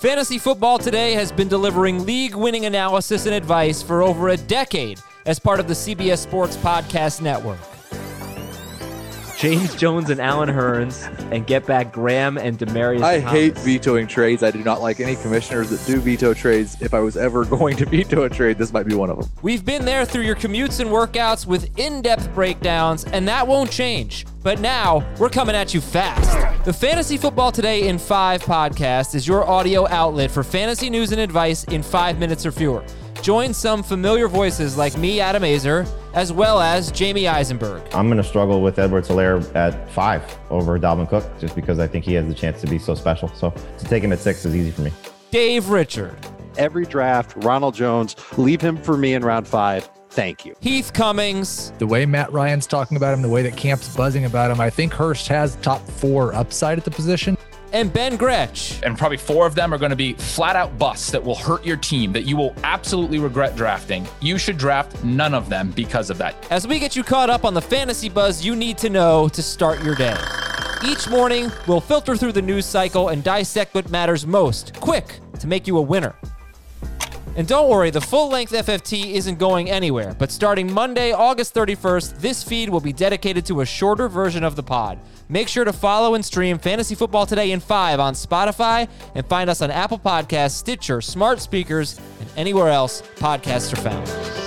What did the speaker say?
Fantasy Football Today has been delivering league winning analysis and advice for over a decade as part of the CBS Sports Podcast Network. James Jones and Allen Hurns, and get back Graham and Demaryius. I Thomas. hate vetoing trades. I do not like any commissioners that do veto trades. If I was ever going to veto a trade, this might be one of them. We've been there through your commutes and workouts with in depth breakdowns, and that won't change. But now we're coming at you fast. The Fantasy Football Today in 5 podcast is your audio outlet for fantasy news and advice in five minutes or fewer. Join some familiar voices like me, Adam Aizer, as well as Jamey Eisenberg. I'm going to struggle with Edward Helaire at five over Dalvin Cook just because I think he has the chance to be so special. So to take him at six is easy for me. Dave Richard, Every draft, Ronald Jones, leave him for me in round five. Thank you. Heath Cummings, the way Matt Ryan's talking about him, the way that camp's buzzing about him, I think Hurst has top four upside at the position. and Ben Gretch. and probably four of them are going to be flat out busts that will hurt your team that you will absolutely regret drafting. You should draft none of them because of that. As we get you caught up on the fantasy buzz you need to know to start your day. Each morning, we'll filter through the news cycle and dissect what matters most, quick, to make you a winner. And don't worry, the full length FFT isn't going anywhere, but starting Monday, August 31st, this feed will be dedicated to a shorter version of the pod. Make sure to follow and stream Fantasy Football Today in 5 on Spotify and find us on Apple Podcasts, Stitcher, smart speakers, and anywhere else podcasts are found.